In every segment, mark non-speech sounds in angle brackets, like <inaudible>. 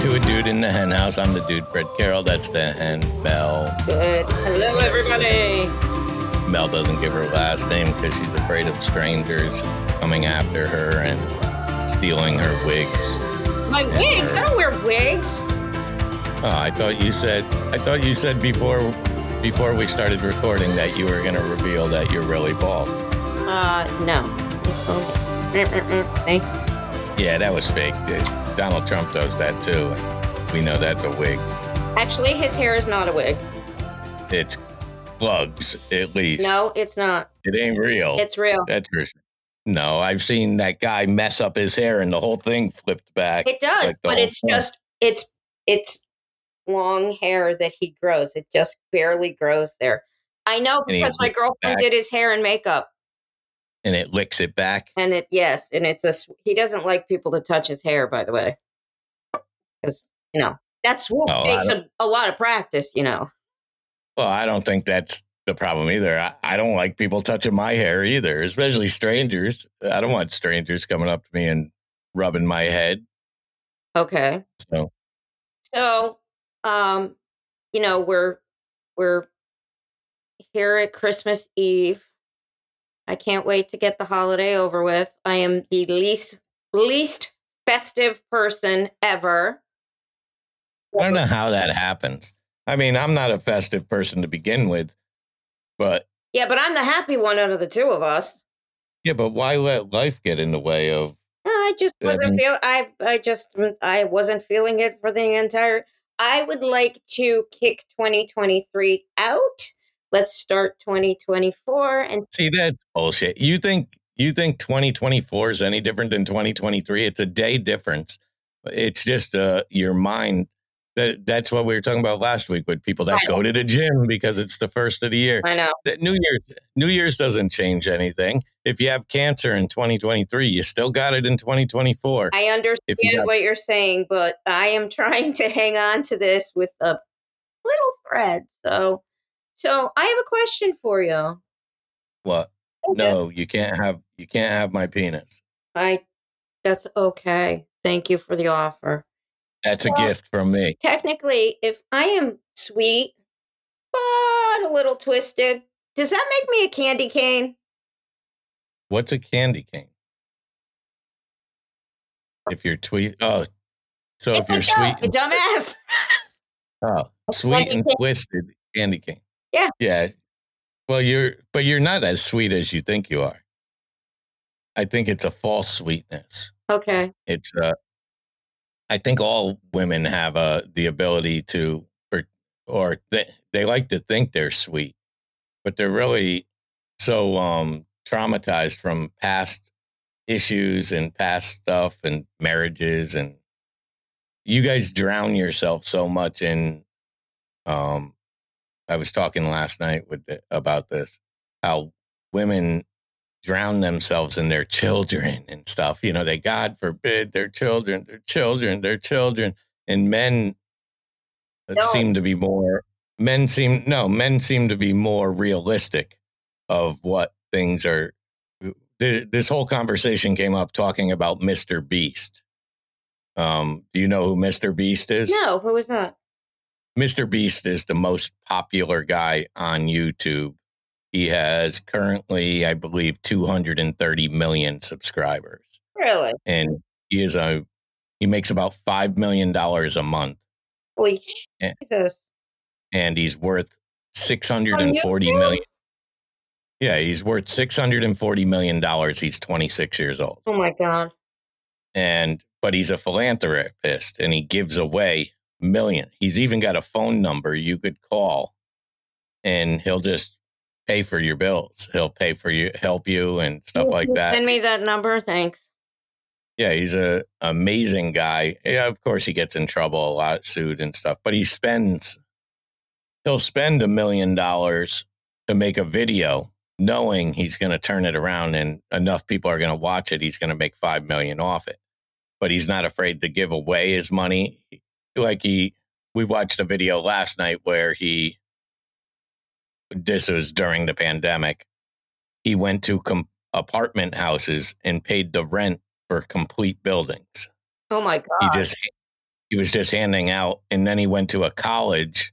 everybody. Welcome back to A Dude in the Hen House. I'm the dude, Fred Carroll. That's the hen, Mel. Good. Hello, everybody. Mel doesn't give her last name because she's afraid of strangers coming after her and stealing her wigs. My wigs. I don't wear wigs. Oh, I thought you said. I thought you said before before we started recording that you were going to reveal that you're really bald. Uh, no. <laughs> Thank you. Yeah, that was fake. Donald Trump does that too. We know that's a wig. Actually, his hair is not a wig. It's plugs, at least. No, it's not. It ain't real. It's real. That's for sure. No, I've seen that guy mess up his hair and the whole thing flipped back. It does, like but it's thing. just it's it's long hair that he grows. It just barely grows there. I know because my girlfriend back. did his hair and makeup, and it licks it back. and it yes, and it's a he doesn't like people to touch his hair. By the way, because you know that swoop Oh, takes a, a lot of practice. You know. Well, I don't think that's the problem either. I, I don't like people touching my hair either, especially strangers. I don't want strangers coming up to me and rubbing my head. Okay. So So, um, you know, we're we're here at Christmas Eve. I can't wait to get the holiday over with. I am the least least festive person ever. I don't know how that happens. I mean, I'm not a festive person to begin with, but Yeah, but I'm the happy one out of the two of us. yeah, but why let life get in the way of I just I wasn't mean- feel. I I just mm, I wasn't feeling it for the entire. I would like to kick 2023 out. Let's start 2024 and See, that's bullshit. You think you think 2024 is any different than 2023? It's a day difference. It's just uh, your mind. That that's what we were talking about last week with people that go to the gym because it's the first of the year. I know. That New Year's New Year's doesn't change anything. If you have cancer in 2023, you still got it in 2024. I understand got- what you're saying, but I am <laughs> trying to hang on to this with a little thread. So, so I have a question for you. What? No, you can't have you can't have my penis. I. That's okay. Thank you for the offer. That's a gift from me. Technically, if I am sweet but a little twisted, does that make me a candy cane? What's a candy cane? Oh. If you're tweet, oh, so if you're sweet, <laughs> oh, dumbass. oh, sweet and cane. twisted, candy cane. Yeah. yeah. Well, you're, but you're not as sweet as you think you are. I think it's a false sweetness. Okay. It's, uh, I think all women have uh, the ability to, or, or they, they like to think they're sweet, but they're really so um, traumatized from past issues and past stuff and marriages and you guys drown yourself so much in um i was talking last night with the, about this how women drown themselves in their children and stuff you know they god forbid their children their children their children and men uh, No. seem to be more men seem no men seem to be more realistic of what things are this whole conversation came up talking about Mr. Beast. Um, do you know who Mr. Beast is? No, who is that? Mr. Beast is the most popular guy on YouTube. He has currently, I believe, 230 million subscribers. Really? And he is a he makes about five million dollars a month. Holy. Jesus. and he's worth 640 million. Yeah, he's worth 640 million dollars. He's 26 years old. Oh my God. and but he's a philanthropist and he gives away million. He's even got a phone number you could call and he'll just pay for your bills. He'll pay for you, help you and stuff like that. Send me that number. Thanks. Yeah, he's a amazing guy. Yeah, of course he gets in trouble a lot, sued and stuff, but he spends he'll spend a million dollars to make a video knowing he's going to turn it around and enough people are going to watch it, he's going to make 5 million off it. But he's not afraid to give away his money. Like he we watched a video last night where he this was during the pandemic. He went to com- apartment houses and paid the rent for complete buildings. Oh my God. He just he was just handing out. And then he went to a college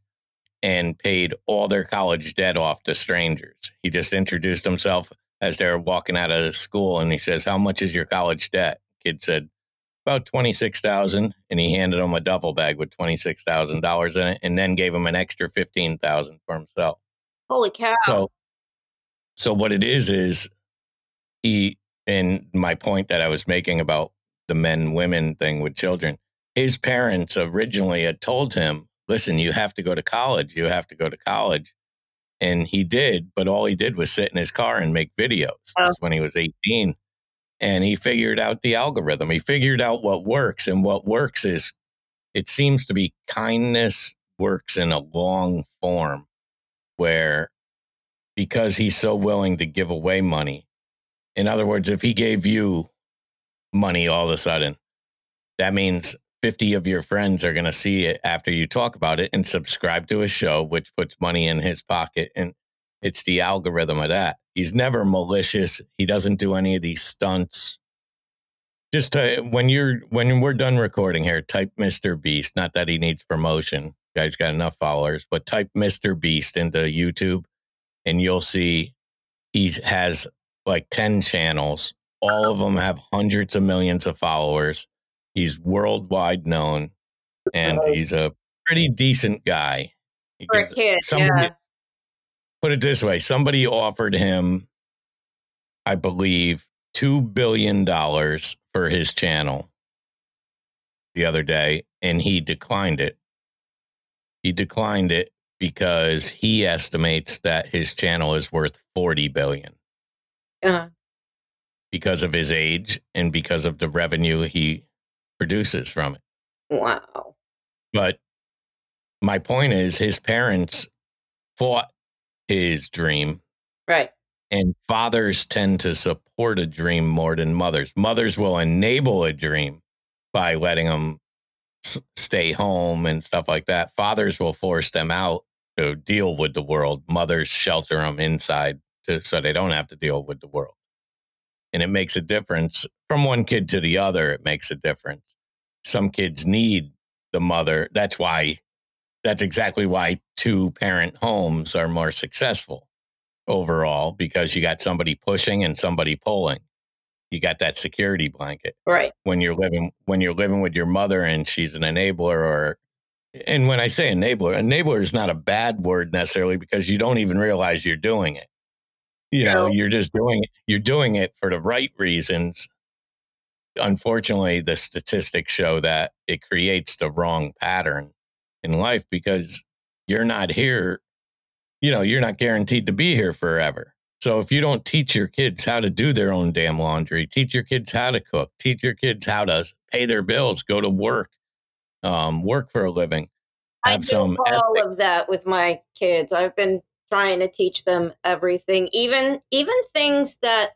and paid all their college debt off to strangers. He just introduced himself as they're walking out of the school and he says, How much is your college debt? Kid said, About twenty six thousand. And he handed him a duffel bag with twenty six thousand dollars in it and then gave him an extra fifteen thousand for himself. Holy cow. So so what it is is he and my point that I was making about the men women thing with children, his parents originally had told him, listen, you have to go to college. You have to go to college. And he did, but all he did was sit in his car and make videos. Oh. This when he was 18. And he figured out the algorithm. He figured out what works. And what works is it seems to be kindness works in a long form where because he's so willing to give away money. In other words, if he gave you money all of a sudden, that means 50 of your friends are going to see it after you talk about it and subscribe to his show, which puts money in his pocket. And it's the algorithm of that. He's never malicious. He doesn't do any of these stunts. Just to, when you're when we're done recording here, type Mr. Beast. Not that he needs promotion. Guy's got enough followers, but type Mr. Beast into YouTube and you'll see he has like 10 channels. All of them have hundreds of millions of followers. He's worldwide known and he's a pretty decent guy. He For a kid, yeah. Put it this way somebody offered him, I believe, $2 billion for his channel the other day, and he declined it. He declined it because he estimates that his channel is worth 40 billion Uh, because of his age and because of the revenue he produces from it. wow. But my point is his parents fought his dream Right. and fathers tend to support a dream more than mothers. Mothers will enable a dream by letting them s- stay home and stuff like that. Fathers will force them out to deal with the world. Mothers shelter them inside to, so they don't have to deal with the world. And it makes a difference from one kid to the other. It makes a difference. Some kids need the mother. That's why, that's exactly why two parent homes are more successful overall because you got somebody pushing and somebody pulling. You got that security blanket Right. when you're living when you're living with your mother and she's an enabler or and when I say enabler, enabler is not a bad word necessarily because you don't even realize you're doing it. You know, No. you're just doing it you're doing it for the right reasons. Unfortunately, the statistics show that it creates the wrong pattern in life because you're not here, you know, you're not guaranteed to be here forever. So if you don't teach your kids how to do their own damn laundry, teach your kids how to cook, teach your kids how to pay their bills, go to work, um, work for a living, I have do some all ethic. of that with my kids. I've been trying to teach them everything, even even things that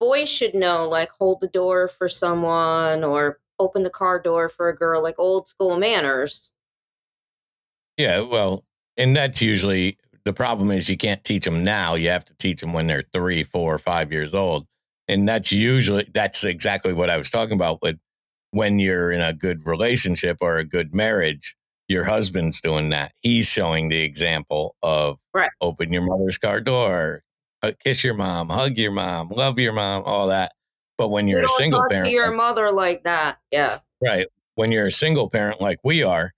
boys should know, like hold the door for someone or open the car door for a girl, like old school manners. Yeah, well, and that's usually the problem is you can't teach them now. You have to teach them when they're three, four, five years old, and that's usually that's exactly what I was talking about with when you're in a good relationship or a good marriage. Your husband's doing that. He's showing the example of Right. open your mother's car door, uh, kiss your mom, hug your mom, love your mom, all that. But when you're You a single parent, your mother like that. Yeah. Right. When you're a single parent like we are,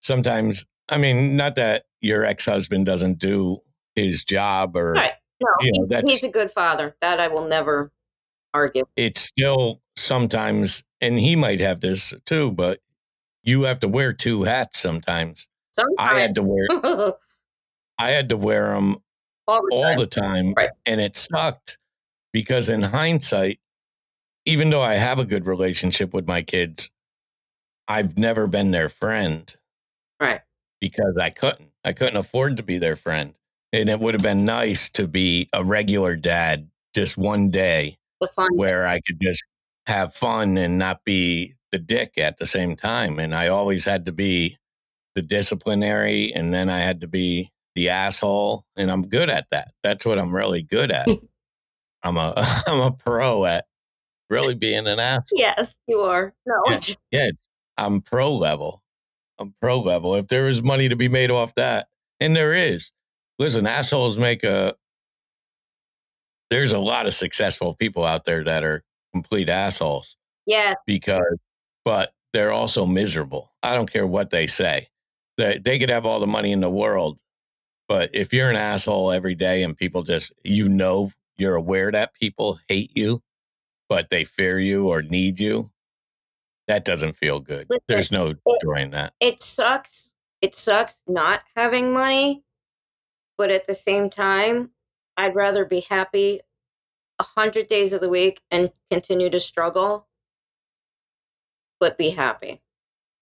sometimes, I mean, not that your ex husband doesn't do his job or Right. No, You know, he's, he's a good father. That I will never argue. it's still sometimes, and he might have this too, but you have to wear two hats sometimes. sometimes. I had to wear, <laughs> I had to wear them the all time. the time. Right. And it sucked because in hindsight, even though I have a good relationship with my kids, I've never been their friend. Because I couldn't. I couldn't afford to be their friend. And it would have been nice to be a regular dad just one day where I could just have fun and not be the dick at the same time. And I always had to be the disciplinary and then I had to be the asshole. And I'm good at that. That's what I'm really good at. <laughs> I'm a <laughs> I'm a pro at really being an asshole. Yes, you are. No. Yeah. Yeah, I'm pro level. I'm pro level. If there is money to be made off that, and there is, listen, assholes make a. There's a lot of successful people out there that are complete assholes. Yeah. Because, but they're also miserable. I don't care what they say. They, they could have all the money in the world. But if you're an asshole every day and people just, you know, you're aware that people hate you, but they fear you or need you, that doesn't feel good. Listen, There's no it- joy in that. It sucks. It sucks not having money. But at the same time, I'd rather be happy a hundred days of the week and continue to struggle, but be happy.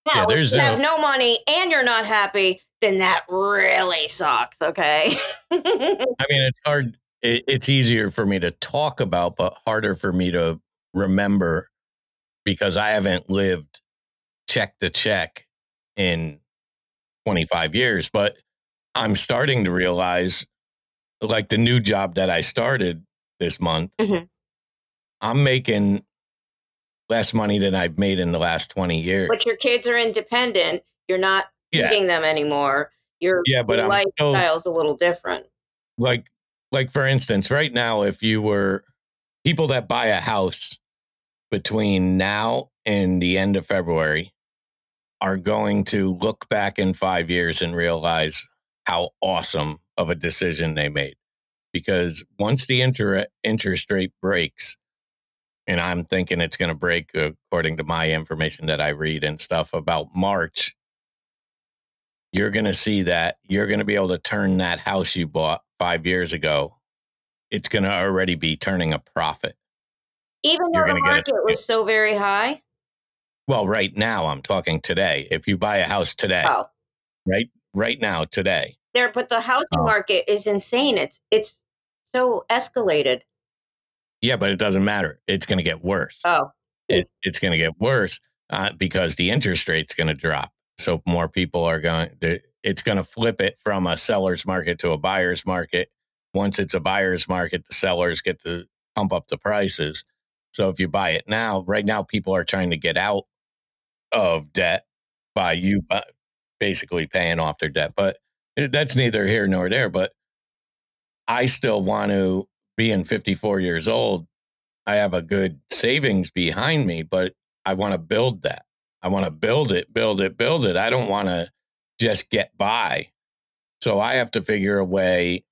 Yeah, Now, there's you no- have no money and you're not happy, then that really sucks. Okay. <laughs> I mean, it's hard. It, it's easier for me to talk about, but harder for me to remember because I haven't lived check to check in 25 years. But I'm starting to realize, like the new job that I started this month, Mhm. I'm making less money than I've made in the last 20 years. but your kids are independent. You're not yeah. feeding them anymore. Your, Yeah, but your still- lifestyle's a little different. like like for instance right now if you were people that buy a house between now and the end of february are going to look back in five years and realize how awesome of a decision they made because once the inter- interest rate breaks and i'm thinking it's going to break uh, according to my information that i read and stuff about march you're going to see that you're going to be able to turn that house you bought five years ago. It's going to already be turning a profit. Even though the market was so very high. Well, right now, I'm talking today. If you buy a house today, Oh, right, right now, today, there, but the housing Oh. market is insane. It's it's so escalated. yeah, but it doesn't matter. It's going to get worse. Oh, It, it's going to get worse uh, because the interest rate's going to drop. So more people are going. to It's going to flip it from a seller's market to a buyer's market. Once it's a buyer's market, the sellers get to pump up the prices. So if you buy it now, right now, people are trying to get out of debt by you basically paying off their debt. But eh, that's neither here nor there. But I still want to, being 54 years old, I have a good savings behind me, but I want to build that. I want to build it, build it, build it. I don't want to just get by. So I have to figure a way,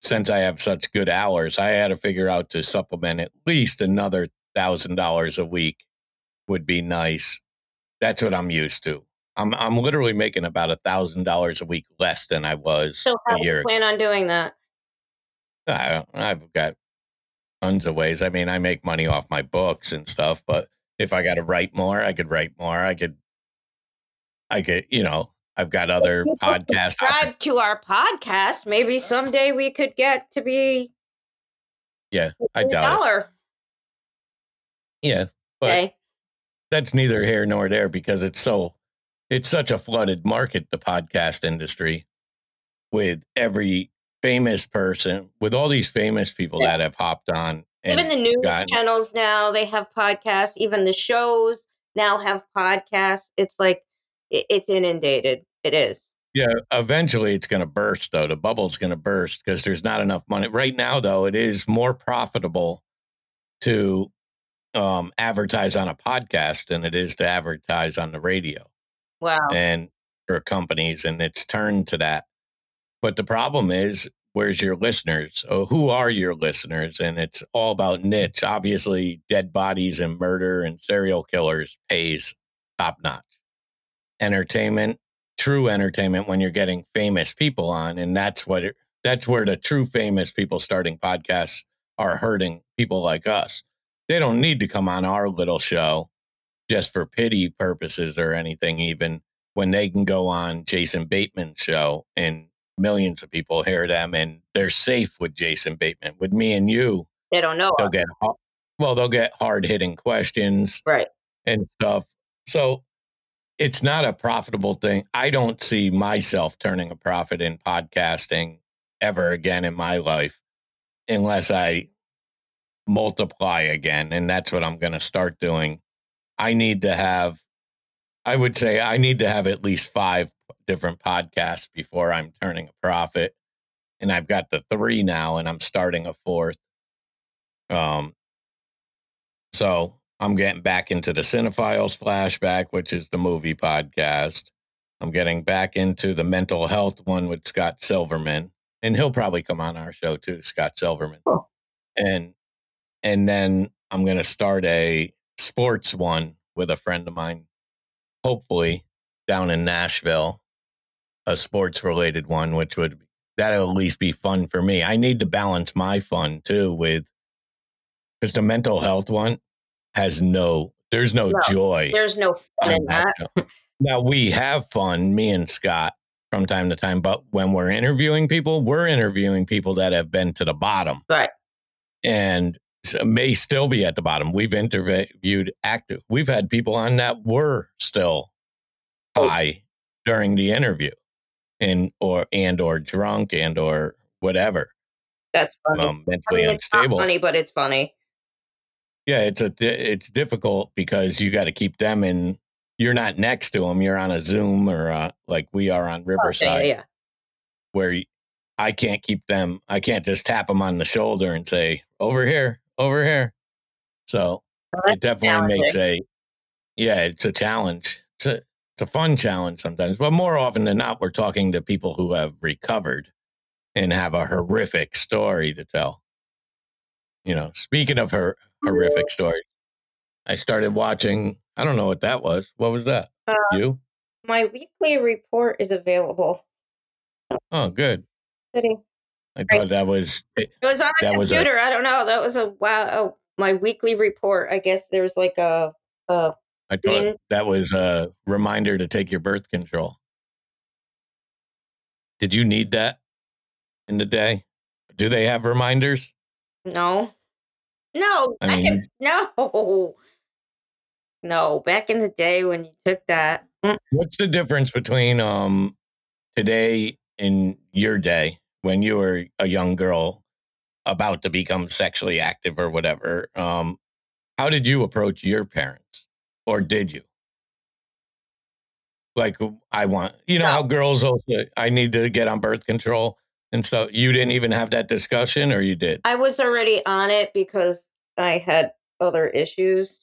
since I have such good hours, I had to figure out to supplement at least another thousand dollars a week would be nice. That's what I'm used to. I'm I'm literally making about a thousand dollars a week less than I was so how a do year you ago. plan on doing that? I, I've got tons of ways. I mean, I make money off my books and stuff, but if I got to write more, I could write more. I could, I could, you know, I've got other podcasts. Subscribe to our podcast. Maybe someday we could get to be Yeah, I a doubt it. dollar. Yeah, but Okay. that's neither here nor there because it's so, it's such a flooded market, the podcast industry, with every famous person, with all these famous people Yeah. that have hopped on. And Even the news gotten- channels now they have podcasts. Even the shows now have podcasts. It's like it's inundated. It is. Yeah, eventually it's going to burst, though. The bubble's going to burst because there's not enough money. Right now, though, it is more profitable to um, advertise on a podcast than it is to advertise on the radio Wow. and for companies. And it's turned to that. But the problem is, where's your listeners? Oh, who are your listeners? And it's all about niche. Obviously, dead bodies and murder and serial killers pays top notch. Entertainment, true entertainment when you're getting famous people on. And that's what it, that's where the true famous people starting podcasts are hurting people like us. They don't need to come on our little show just for pity purposes or anything, even when they can go on Jason Bateman's show and millions of people hear them and they're safe with Jason Bateman. With me and you, They don't know. they'll get well, they'll get hard hitting questions Right. and stuff. So it's not a profitable thing. I don't see myself turning a profit in podcasting ever again in my life unless I multiply again. And that's what I'm going to start doing. I need to have, I would say I need to have at least five different podcasts before I'm turning a profit. And I've got the three now and I'm starting a fourth. Um so I'm getting back into the Cinephiles flashback, which is the movie podcast. I'm getting back into the mental health one with Scott Silverman. And he'll probably come on our show too, Scott Silverman. Oh. And and then I'm gonna start a sports one with a friend of mine, hopefully down in Nashville, a sports related one, which would that'll at least be fun for me. I need to balance my fun too with because the mental health one has no there's no, No, joy. There's no fun in that. show. now we have fun, me and Scott, from time to time, but when we're interviewing people, we're interviewing people that have been to the bottom. Right. And may still be at the bottom. We've interviewed active. We've had people on that were still Oh. high during the interview and or and or drunk and or whatever. That's funny. Um I mentally mean, it's not unstable. funny, but it's funny. Yeah, it's a it's difficult because you got to keep them in. You're not next to them. You're on a Zoom or uh like we are on Oh, Riverside, yeah. where I can't keep them. I can't just tap them on the shoulder and say over here, over here. So Well, it definitely makes a yeah, it's a challenge. It's a it's a fun challenge sometimes, but more often than not, we're talking to people who have recovered and have a horrific story to tell. You know, speaking of her horrific story, I started watching. I don't know what that was. What was that? Uh, you? My weekly report is available. Oh, good. Kidding. I thought that was It was on the That was a- computer. I don't know. That was a wow. Oh, my weekly report. I guess there's like a, a I thought that was a reminder to take your birth control. Did you need that in the day? Do they have reminders? no, no. I mean- can <laughs> no, no. Back in the day when you took that, mm, What's the difference between um today and your day when you were a young girl about to become sexually active or whatever? Um how did you approach your parents or did you? Like I want, you know No. how girls also I need to get on birth control and so you didn't even have that discussion or you did? I was already on it because I had other issues.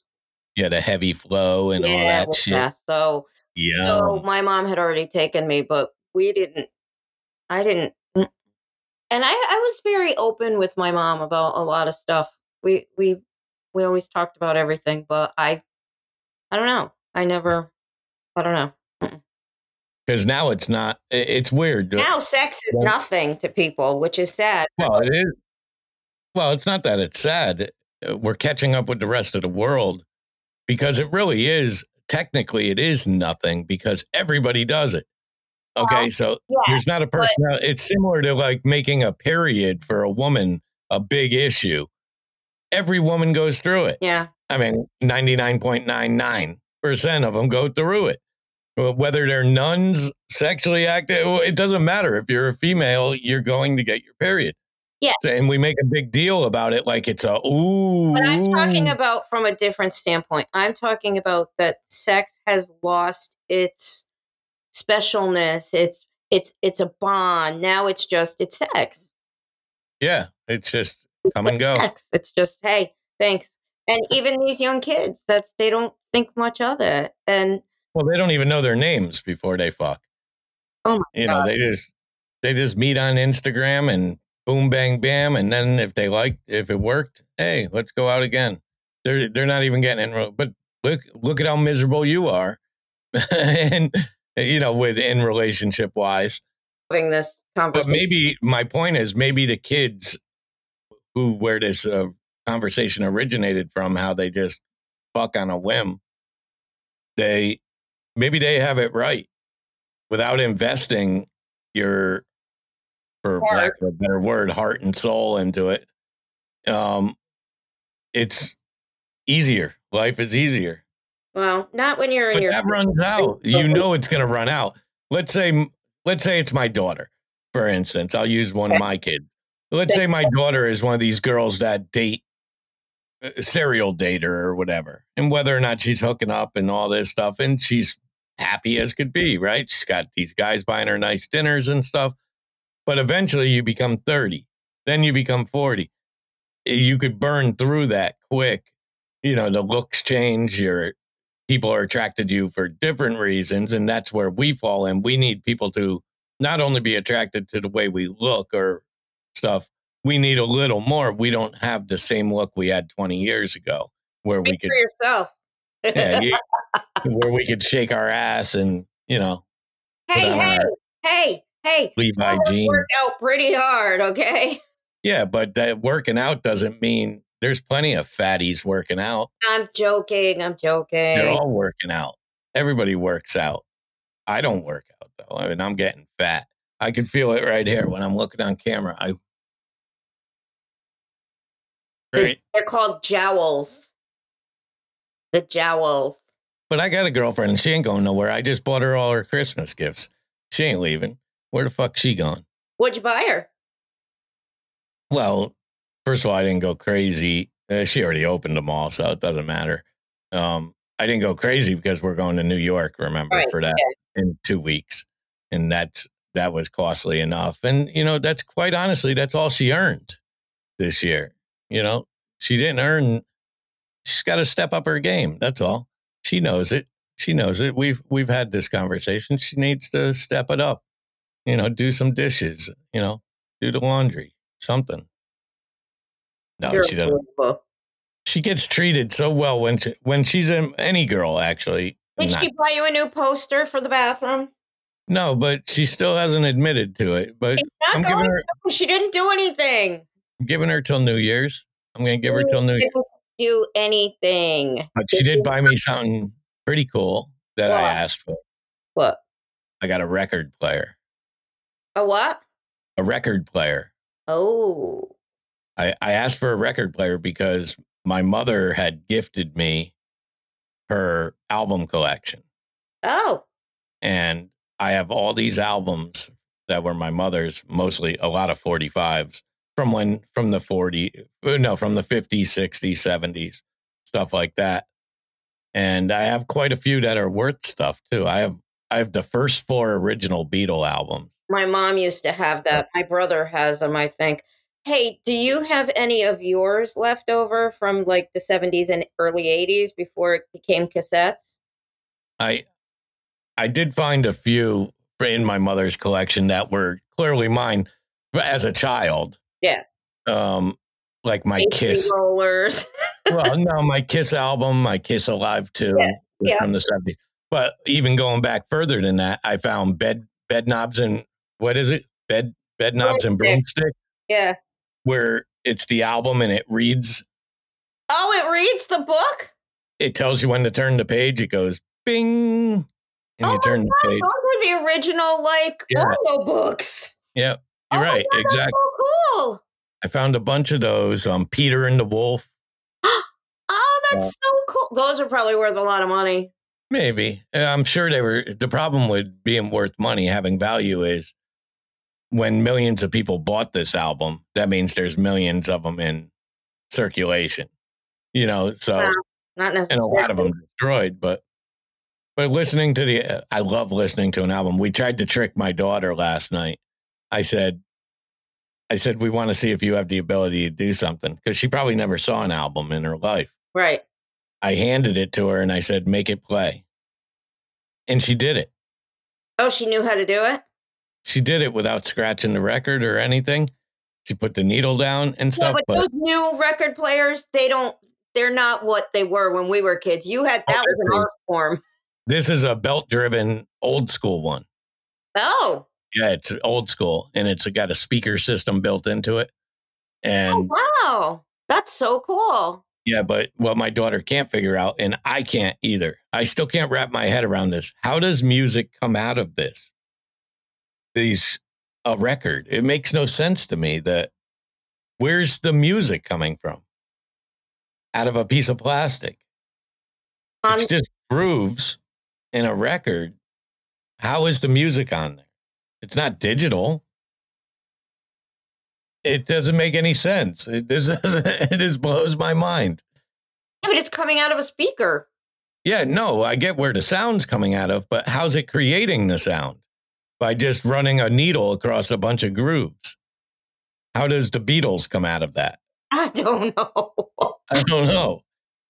You had a heavy flow and all that shit. that. So, Yeah. so my mom had already taken me, but we didn't. I didn't. mm. And I, I was very open with my mom about a lot of stuff. We we we always talked about everything, but I I don't know. I never. I don't know. Because now it's not, it's weird. Now sex is nothing to people, which is sad. Well, it is. Well, it's not that it's sad. We're catching up with the rest of the world because it really is. Technically, it is nothing because everybody does it. Okay, so Yeah, there's not a person. It's similar to like making a period for a woman a big issue. Every woman goes through it. yeah. I mean, 99.99% of them go through it. Whether they're nuns, sexually active, it doesn't matter. If you're a female, you're going to get your period. Yeah. And we make a big deal about it like it's a, ooh. But I'm talking about from a different standpoint. I'm talking about that sex has lost its specialness. It's it's it's a bond. Now it's just it's sex. Yeah. It's just come and go. Sex. It's just hey, thanks. And even these young kids, that's they don't think much of it. And Well, they don't even know their names before they fuck. Oh my You know, they just they just meet on Instagram and boom bang bam and then if they like if it worked, hey, let's go out again. They're they're not even getting in but look look at how miserable you are. <laughs> and you know, with in relationship wise. having this conversation, But maybe my point is maybe the kids who where this uh, conversation originated from, how they just fuck on a whim, they maybe they have it right without investing your, for Heart. lack of a better word, heart and soul into it. Um, it's easier. Life is easier. well, not when you're in But your that runs out. You know it's going to run out. Let's say, let's say it's my daughter, for instance. I'll use one of my kids. Let's say my daughter is one of these girls that date a serial dater or whatever, and whether or not she's hooking up and all this stuff, and she's happy as could be, right? She's got these guys buying her nice dinners and stuff. But eventually you become 30, then you become 40. Eh, you could burn through that quick. You know, the looks change, your people are attracted to you for different reasons. And that's where we fall in. We need people to not only be attracted to the way we look or stuff, we need a little more. We don't have the same look we had 20 years ago where Speak we could for yourself. yeah, you- <laughs> where we could shake our ass and, you know, hey, hey, our- hey, hey. Levi jeans. Work out pretty hard, okay? Yeah, but that working out doesn't mean there's plenty of fatties working out. I'm joking. I'm joking. They're all working out. Everybody works out. I don't work out though. I mean, I'm getting fat. I can feel it right here when I'm looking on camera. I right, They're called jowls. The jowls. but I got a girlfriend and she ain't going nowhere. I just bought her all her Christmas gifts. She ain't leaving. Where the fuck she gone? What'd you buy her? Well, first of all, I didn't go crazy. Uh, she already opened them all, so it doesn't matter. Um, I didn't go crazy because we're going to New York. Remember Right, for that in two weeks, and that's that was costly enough. And you know, that's quite honestly, that's all she earned this year. You know, she didn't earn. She's got to step up her game. That's all. She knows it. She knows it. We've we've had this conversation. She needs to step it up. You know, do some dishes. You know, do the laundry. Something. No, You're she doesn't. unbelievable. She gets treated so well when she, when she's in any girl actually. Did Not- she buy you a new poster for the bathroom? no, but she still hasn't admitted to it. But I'm going. giving her to. She didn't do anything. I'm giving her till New Year's. I'm gonna give her till New Year's. Do anything. But she did buy me something pretty cool that I asked for. What? I got a record player. A what? A record player. Oh. I, I asked for a record player because my mother had gifted me her album collection. Oh. and I have all these albums that were my mother's, mostly a lot of 45s from when, from the 40, uh, no, from the 50s, 60s, 70s, stuff like that. And I have quite a few that are worth stuff too. I have, I have the first four original Beatle albums. My mom used to have that. My brother has them, I think. Hey, do you have any of yours left over from like the 70s and early 80s before it became cassettes? I, I did find a few in my mother's collection that were clearly mine as a child. Yeah. Um, like my Kiss rollers. well, <laughs> no, my Kiss album, my Kiss Alive too, Yeah, yeah. from the seventies. But even going back further than that, I found bed bed knobs and what is it? Bed bed knobs and Broomstick. yeah. where it's the album and it reads. Oh, it reads the book? It tells you when to turn the page. It goes bing, and Oh you turn the God, page. those were the original like Yeah. audio books. Yep, Oh you're my right. God, Exactly. So cool. I found a bunch of those. Um, Peter and the Wolf, <gasps> Oh, that's so cool. Those are probably worth a lot of money. maybe. I'm sure they were. The problem with being worth money, having value, is when millions of people bought this album, that means there's millions of them in circulation. You know, so Wow. Not and a lot of them destroyed. But but listening to the, I love listening to an album. We tried to trick my daughter last night. I said, I said we want to see if you have the ability to do something because she probably never saw an album in her life. Right. I handed it to her and I said, make it play, and she did it. Oh, she knew how to do it? She did it without scratching the record or anything. She put the needle down and Yeah, stuff. but, but those new record players, they don't they're not what they were when we were kids. You had that was an art form. this is a belt driven old school one. Oh. Yeah, it's old school and it's got a speaker system built into it. Oh, and oh wow. That's so cool. yeah, but what my daughter can't figure out, and I can't either, I still can't wrap my head around this. How does music come out of this? These, a record. It makes no sense to me that where's the music coming from? Out of a piece of plastic. Um, it's just grooves in a record. How is the music on there? It's not digital. It doesn't make any sense. It just, <laughs> doesn't- it just blows my mind. yeah, but it's coming out of a speaker. Yeah, no, I get where the sound's coming out of, but how's it creating the sound? By just running a needle across a bunch of grooves. How does the Beatles come out of that? <laughs> I don't know. I don't know.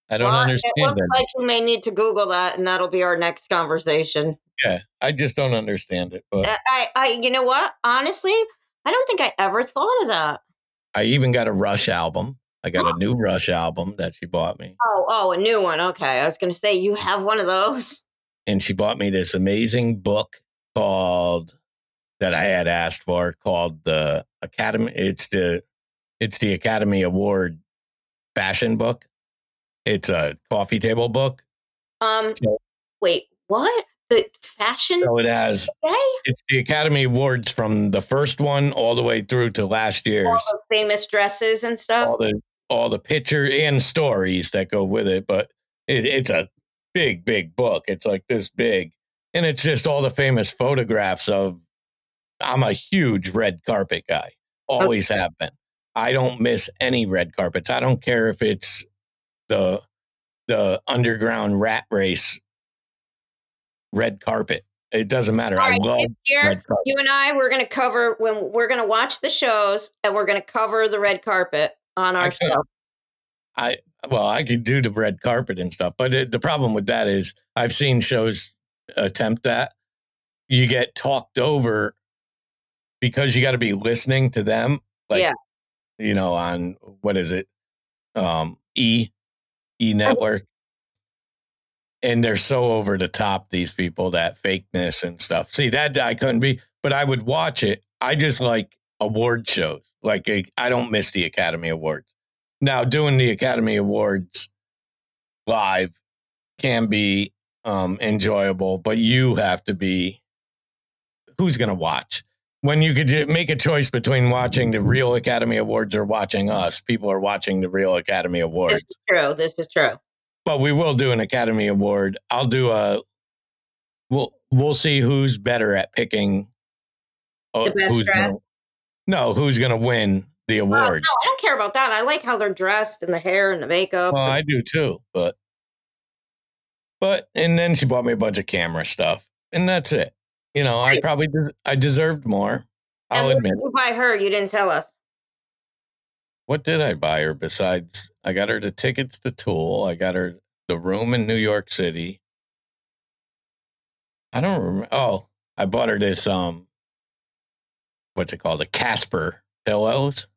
I don't Well, understand It looks that. like we may need to Google that, and that'll be our next conversation. yeah, I just don't understand it. But I, I, I- you know what? Honestly, I don't think I ever thought of that. I even got a Rush album. I got a <gasps> new Rush album that she bought me. Oh, oh, a new one. Okay, I was going to say you have one of those. and she bought me this amazing book called that I had asked for called the Academy. It's the it's the Academy Award fashion book. It's a coffee table book. Um, So- wait, what? The fashion So it has day? it's the Academy Awards from the first one all the way through to last year's. All the famous dresses and stuff. All the all the picture and stories that go with it, but it, it's a big, big book. It's like this big, and it's just all the famous photographs of. I'm a huge red carpet guy. Always have been. I don't miss any red carpets. I don't care if it's the the underground rat race red carpet. It doesn't matter. All I love this year, you and I, we're going to cover when we're going to watch the shows, and we're going to cover the red carpet on our could. show. I well, I could do the red carpet and stuff, but it, the problem with that is I've seen shows attempt that. You get talked over because you got to be listening to them. Like, Yeah. you know, on what is it? Um, E, E network. And they're so over the top, these people, that fakeness and stuff. See, that I couldn't be, but I would watch it. I just like award shows. Like, I don't miss the Academy Awards. Now, doing the Academy Awards live can be um, enjoyable, but you have to be who's going to watch? When you could make a choice between watching the real Academy Awards or watching us, people are watching the real Academy Awards. This is true. This is true. But we will do an Academy Award. I'll do a. We'll we'll see who's better at picking. uh, The best who's dressed? Gonna, no, who's going to win the Oh, award? no, I don't care about that. I like how they're dressed and the hair and the makeup. Well, I do too, but but and then she bought me a bunch of camera stuff, and that's it. You know, I probably des- I deserved more. I'll what admit. did you buy her? You didn't tell us. What did I buy her besides? I got her the tickets to Tool. I got her the room in New York City. I don't remember. Oh, I bought her this um, what's it called? The Casper pillows.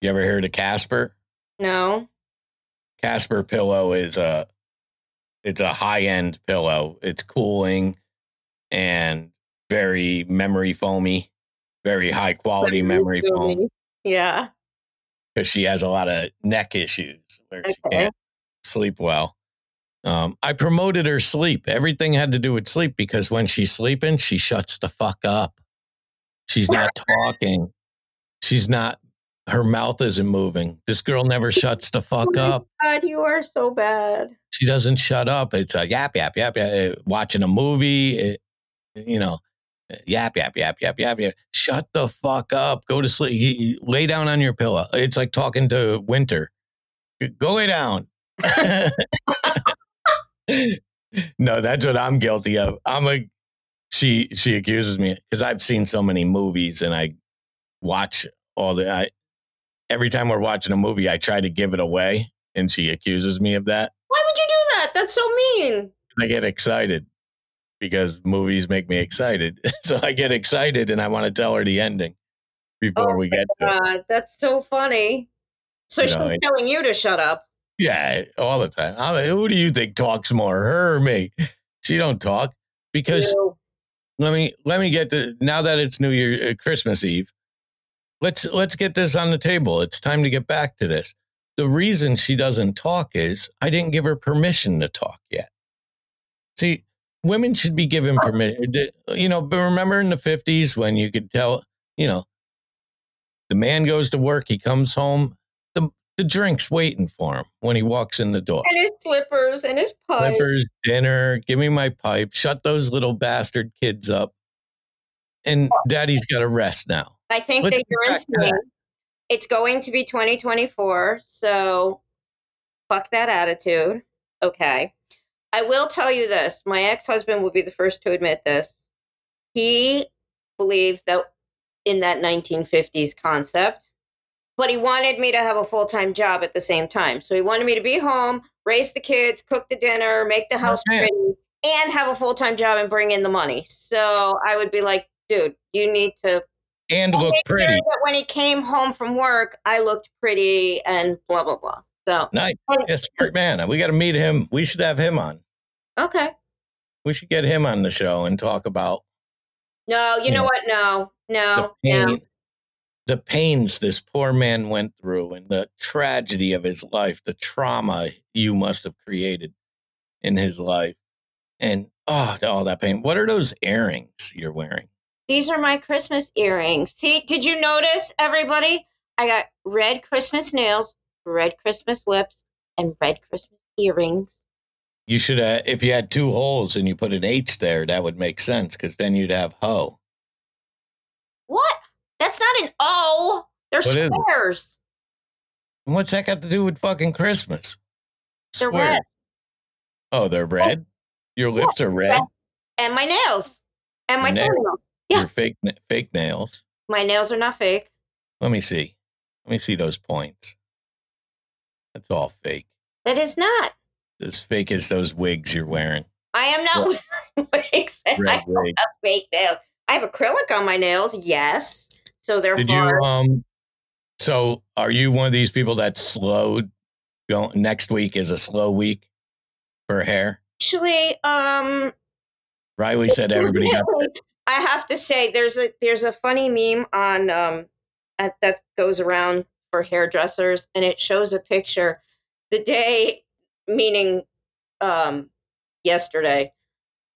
You ever heard of Casper? No. Casper pillow is a it's a high end pillow. It's cooling and very memory foamy, very high quality memory foam Yeah. because she has a lot of neck issues where she can't sleep well. Um, I promoted her sleep. Everything had to do with sleep because when she's sleeping, she shuts the fuck up. She's not <laughs> talking. She's not. Her mouth isn't moving. This girl never shuts the fuck Oh my up. God, you are so bad. she doesn't shut up. It's a yap, yap, yap, yap. eh, Watching a movie, it, you know, yap, yap, yap, yap, yap, yap. Shut the fuck up. Go to sleep. Lay down on your pillow. It's like talking to Winter. Go lay down. <laughs> no, that's what I'm guilty of. I'm a. She she accuses me because I've seen so many movies and I watch all the. I every time we're watching a movie, I try to give it away, and she accuses me of that. Why would you do that? That's so mean. I get excited because movies make me excited. <laughs> so I get excited and I want to tell her the ending before Oh we get to it. God, that's so funny. So You she's know, I- telling you to shut up. Yeah, all the time. I'm like, who do you think talks more, her or me? She don't talk because You. let me let me get the now that it's New Year, uh, Christmas Eve. Let's let's get this on the table. It's time to get back to this. The reason she doesn't talk is I didn't give her permission to talk yet. See, women should be given permission. Uh, you know, but remember in the fifties when you could tell, you know, the man goes to work, he comes home, the the drink's waiting for him when he walks in the door. And his slippers and his pipe. Clippers, dinner, give me my pipe, shut those little bastard kids up. And daddy's got to rest now. I think Let's that you're insane. It's going to be 2024, so fuck that attitude. Okay. I will tell you this. My ex-husband will be the first to admit this. He believed that in that 1950s concept, but he wanted me to have a full-time job at the same time. So he wanted me to be home, raise the kids, cook the dinner, make the house Okay. pretty, and have a full-time job and bring in the money. So I would be like, dude, you need to And look sure pretty. that when he came home from work, I looked pretty and blah blah blah. So Nice. and- Yeah, smart man. We got to meet him. We should have him on. okay. We should get him on the show and talk about No, you know Yeah. what? No, the no, pain, no. the pains this poor man went through, and the tragedy of his life, the trauma you must have created in his life, and oh, all that pain. What are those earrings you're wearing? These are my Christmas earrings. See, did you notice, everybody? I got red Christmas nails, red Christmas lips, and red Christmas earrings. You should have, if you had two holes and you put an H there, that would make sense because then you'd have ho. What? That's not an O. They're What squares. And what's that got to do with fucking Christmas? They're Square. red. Oh, they're oh. red. Your lips are red. And my nails. And my Nails. toenails. Yeah. Your fake fake nails. My nails are not fake. Let me see. Let me see those points. That's all fake. That is not. As fake as those wigs you're wearing. I am not wearing <laughs> wigs. I don't wig. have fake nails. I have acrylic on my nails, yes. So they're Did you um so are you one of these people that slowed going next week is a slow week for hair? Actually, um Riley said everybody got <laughs> I have to say there's a there's a funny meme on um at, that goes around for hairdressers and it shows a picture the day meaning um yesterday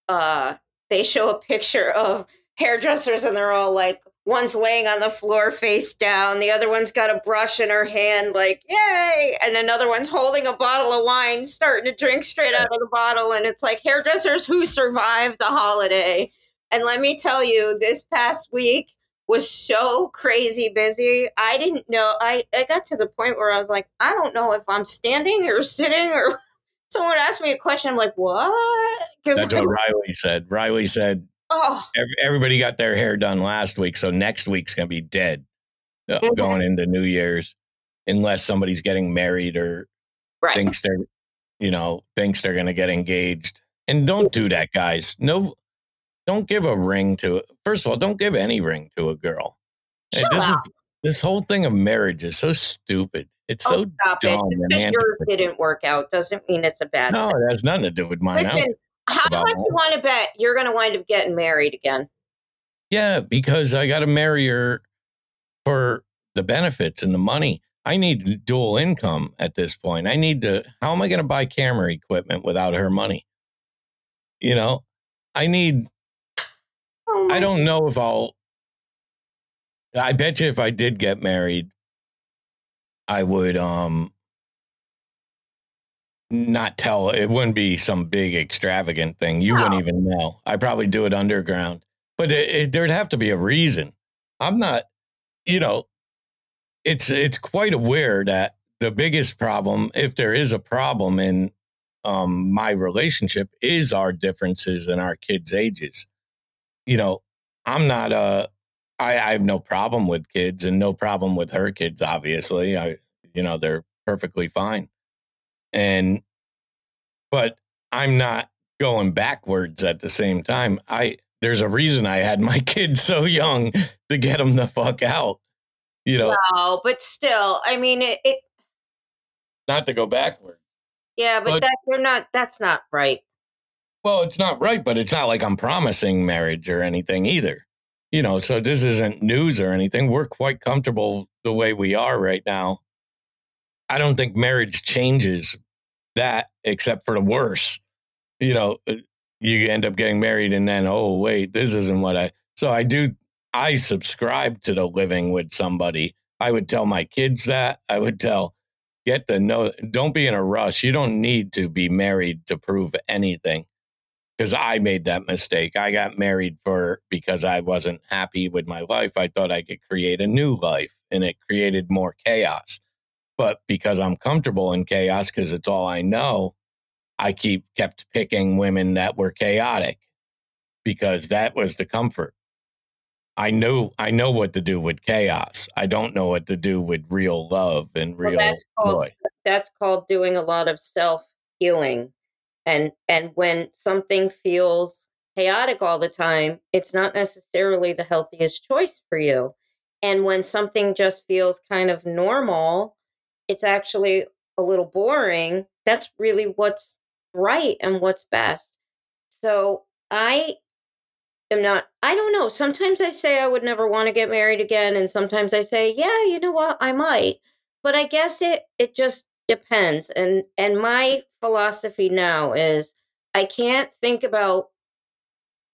uh they show a picture of hairdressers and they're all like one's laying on the floor face down the other one's got a brush in her hand like yay! And another one's holding a bottle of wine starting to drink straight out of the bottle and it's like hairdressers who survived the holiday and let me tell you, this past week was so crazy busy. I didn't know. I, I got to the point where I was like, I don't know if I'm standing or <laughs> sitting or <laughs> someone asked me a question. I'm like, what? That's what Riley said. Riley said oh, everybody got their hair done last week, so next week's gonna be dead uh, Mhm. going into New Year's, unless somebody's getting married or right. thinks they're, you know, thinks they're gonna get engaged. And don't do that, guys. No, don't give a ring to. it. First of all, don't give any ring to a girl. Hey, this is this whole thing of marriage is so stupid. It's Oh, so Stop it. dumb Just yours didn't work out doesn't mean it's a bad no, thing. it has nothing to do with mine. Listen, how much you want to bet you're going to wind up getting married again? Yeah, because I got to marry her for the benefits and the money. I need dual income at this point. I need to, how am I going to buy camera equipment without her money? You know, I need, I don't know if I'll, I bet you if I did get married, I would, um, not tell it wouldn't be some big extravagant thing you wouldn't even know. I probably do it underground but it, it, there'd have to be a reason. I'm not you know it's it's quite aware that the biggest problem if there is a problem in um my relationship is our differences in our kids ages you know i'm not uh i i have no problem with kids and no problem with her kids obviously i you know they're perfectly fine and but i'm not going backwards at the same time i there's a reason i had my <laughs> kids so young to get them the fuck out you know No, but still, I mean, it, it not to go backwards yeah, but, But- that you're not. That's not right. Well it's not right but it's not like i'm promising marriage or anything either. You know so this isn't news or anything. We're quite comfortable the way we are right now. I don't think marriage changes that except for the worse you know uh, you end up getting married and then oh wait this isn't what i so i do i subscribe to the living with somebody. I would tell my kids that. I would tell get the no don't be in a rush. You don't need to be married to prove anything because i made that mistake i got married for because i wasn't happy with my life i thought i could create a new life and it created more chaos but because i'm comfortable in chaos because it's all i know I keep kept picking women that were chaotic because that was the comfort. I know I know what to do with chaos. I don't know what to do with real love and real well, that's called, joy. That's called doing a lot of self healing. And and when something feels chaotic all the time, it's not necessarily the healthiest choice for you. And when something just feels kind of normal, it's actually a little boring. That's really what's right and what's best. So I am not, I don't know. Sometimes I say I would never want to get married again. And sometimes I say, yeah, you know what, I might. But I guess it, it just depends. And, and my philosophy now is I can't think about,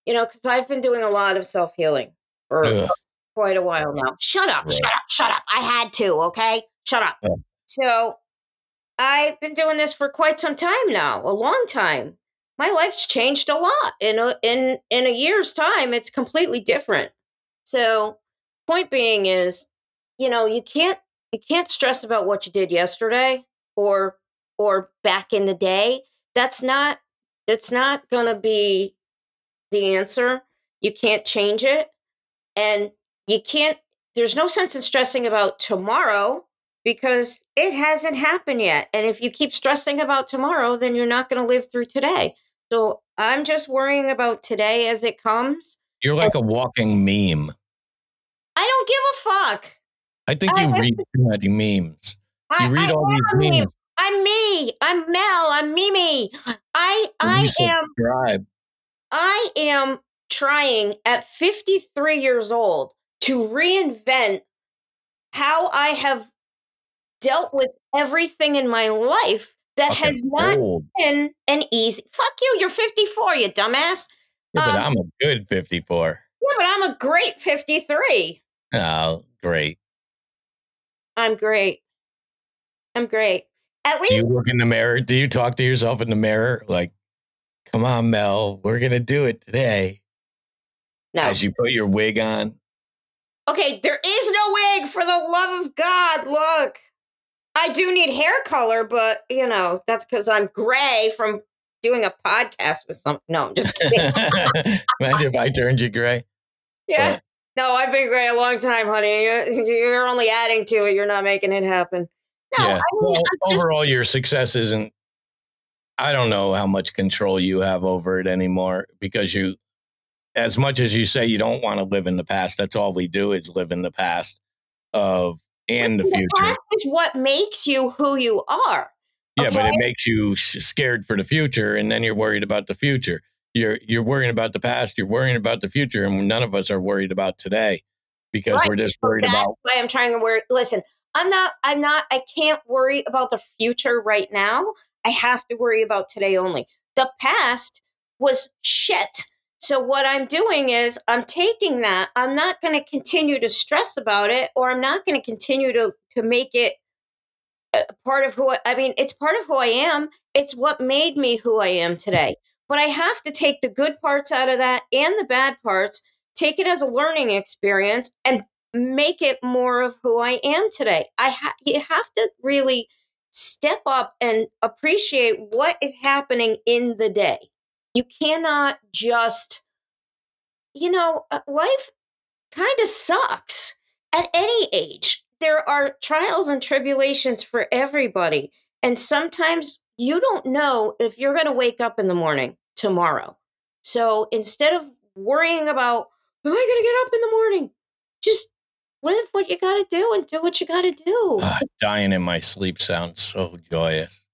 you know, because I've been doing a lot of self healing for Ugh. quite a while now. Shut up, right. shut up, shut up. I had to, okay? Shut up. Yeah. So I've been doing this for quite some time now, a long time my life's changed a lot in a, in in a year's time it's completely different so point being is you know you can't you can't stress about what you did yesterday or or back in the day that's not that's not going to be the answer you can't change it and you can't there's no sense in stressing about tomorrow because it hasn't happened yet and if you keep stressing about tomorrow then you're not going to live through today so I'm just worrying about today as it comes. You're like a walking meme. I don't give a fuck. I think you I, read too many memes. You read I all these memes. Meme. I'm me. I'm Mel. I'm Mimi. I I am. I am trying at 53 years old to reinvent how I have dealt with everything in my life that has not old. been an easy. Fuck you. You're 54, you dumbass. Yeah, but um, I'm a good 54. Yeah, but I'm a great 53. Oh, great. I'm great. I'm great. At least do you look in the mirror. Do you talk to yourself in the mirror like, "Come on, Mel, we're gonna do it today"? No. As you put your wig on. Okay, there is no wig for the love of God. Look. I do need hair color, but you know, that's because I'm gray from doing a podcast with some. No, I'm just kidding. <laughs> Imagine if I turned you gray. Yeah. But. No, I've been gray a long time, honey. You're only adding to it. You're not making it happen. No, yeah. I mean, well, overall, your success isn't. I don't know how much control you have over it anymore because you, as much as you say you don't want to live in the past, that's all we do is live in the past of and the, the future. past is what makes you who you are. Yeah, okay? but it makes you scared for the future, and then you're worried about the future. You're you're worrying about the past. You're worrying about the future, and none of us are worried about today because right. we're just worried That's about. Why I'm trying to worry. Listen, I'm not. I'm not. I can't worry about the future right now. I have to worry about today only. The past was shit. So what I'm doing is I'm taking that. I'm not going to continue to stress about it or I'm not going to continue to to make it uh, part of who I, I mean, it's part of who I am. It's what made me who I am today. But I have to take the good parts out of that and the bad parts, take it as a learning experience and make it more of who I am today. I ha- you have to really step up and appreciate what is happening in the day. You cannot just, you know, uh, life kind of sucks at any age. There are trials and tribulations for everybody. And sometimes you don't know if you're going to wake up in the morning tomorrow. So instead of worrying about, am I going to get up in the morning? Just live what you got to do and do what you got to do. Uh, dying in my sleep sounds so joyous.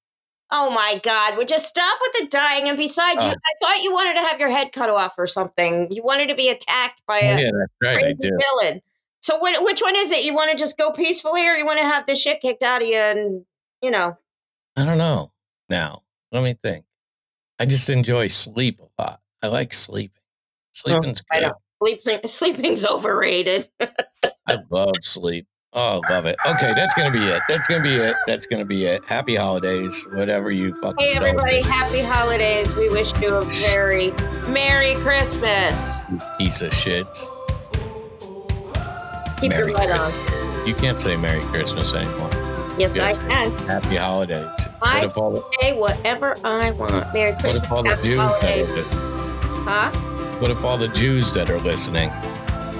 Oh my God! Would you stop with the dying? And besides, you, oh. I thought you wanted to have your head cut off or something. You wanted to be attacked by oh, a yeah, right, crazy villain. So, when, which one is it? You want to just go peacefully, or you want to have the shit kicked out of you? And you know, I don't know. Now, let me think. I just enjoy sleep a lot. I like sleeping. Sleeping's oh, good. Sleeping, sleeping's overrated. <laughs> I love sleep. Oh, love it. Okay, that's gonna be it. That's gonna be it. That's gonna be it. Happy holidays, whatever you fucking. Hey, everybody! Happy holidays. We wish you a very merry Christmas. You piece of shit. Keep merry your light on. You can't say Merry Christmas anymore. Yes, Yes. I can. Happy holidays. I what all the, Say whatever I want. Merry Christmas. what if all the Jews that holidays. are, Huh? what if all the Jews that are listening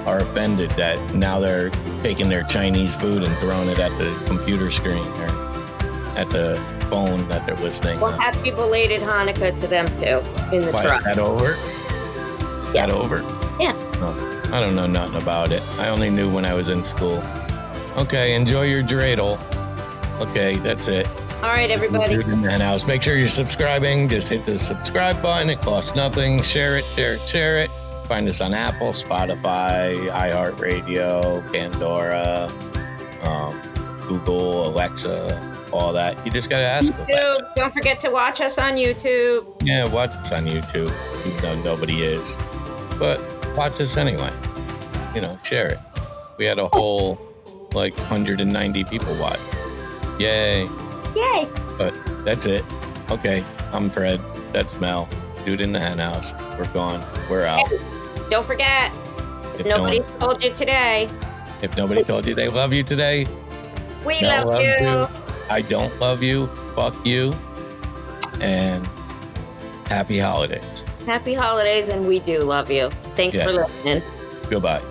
are offended that now they're taking their Chinese food and throwing it at the computer screen or at the phone that they're listening Well, on? happy belated Hanukkah to them too in the Why is that over? Is that over? Yes. Oh, I don't know nothing about it. I only knew when I was in school. Okay, enjoy your dreidel. Okay, that's it. All right, everybody. Dude in the hen house. Make sure you're subscribing. Just hit the subscribe button. It costs nothing. Share it, share it, share it. Find us on Apple, Spotify, iHeartRadio, Pandora, um, Google, Alexa, all that. You just gotta ask Alexa. Don't forget to watch us on YouTube. Yeah, watch us on YouTube, even though nobody is. But watch us anyway. You know, share it. We had a whole like 190 people watch. Yay. Yay. But that's it. Okay, I'm Fred. That's Mel. Dude in the hen house. We're gone. We're out. Don't forget, if If nobody no told you today, If nobody told you they love you today, we love loves you. you. I don't love you. Fuck you. And happy holidays. Happy holidays, and we do love you. Thanks Yeah. for listening. Goodbye.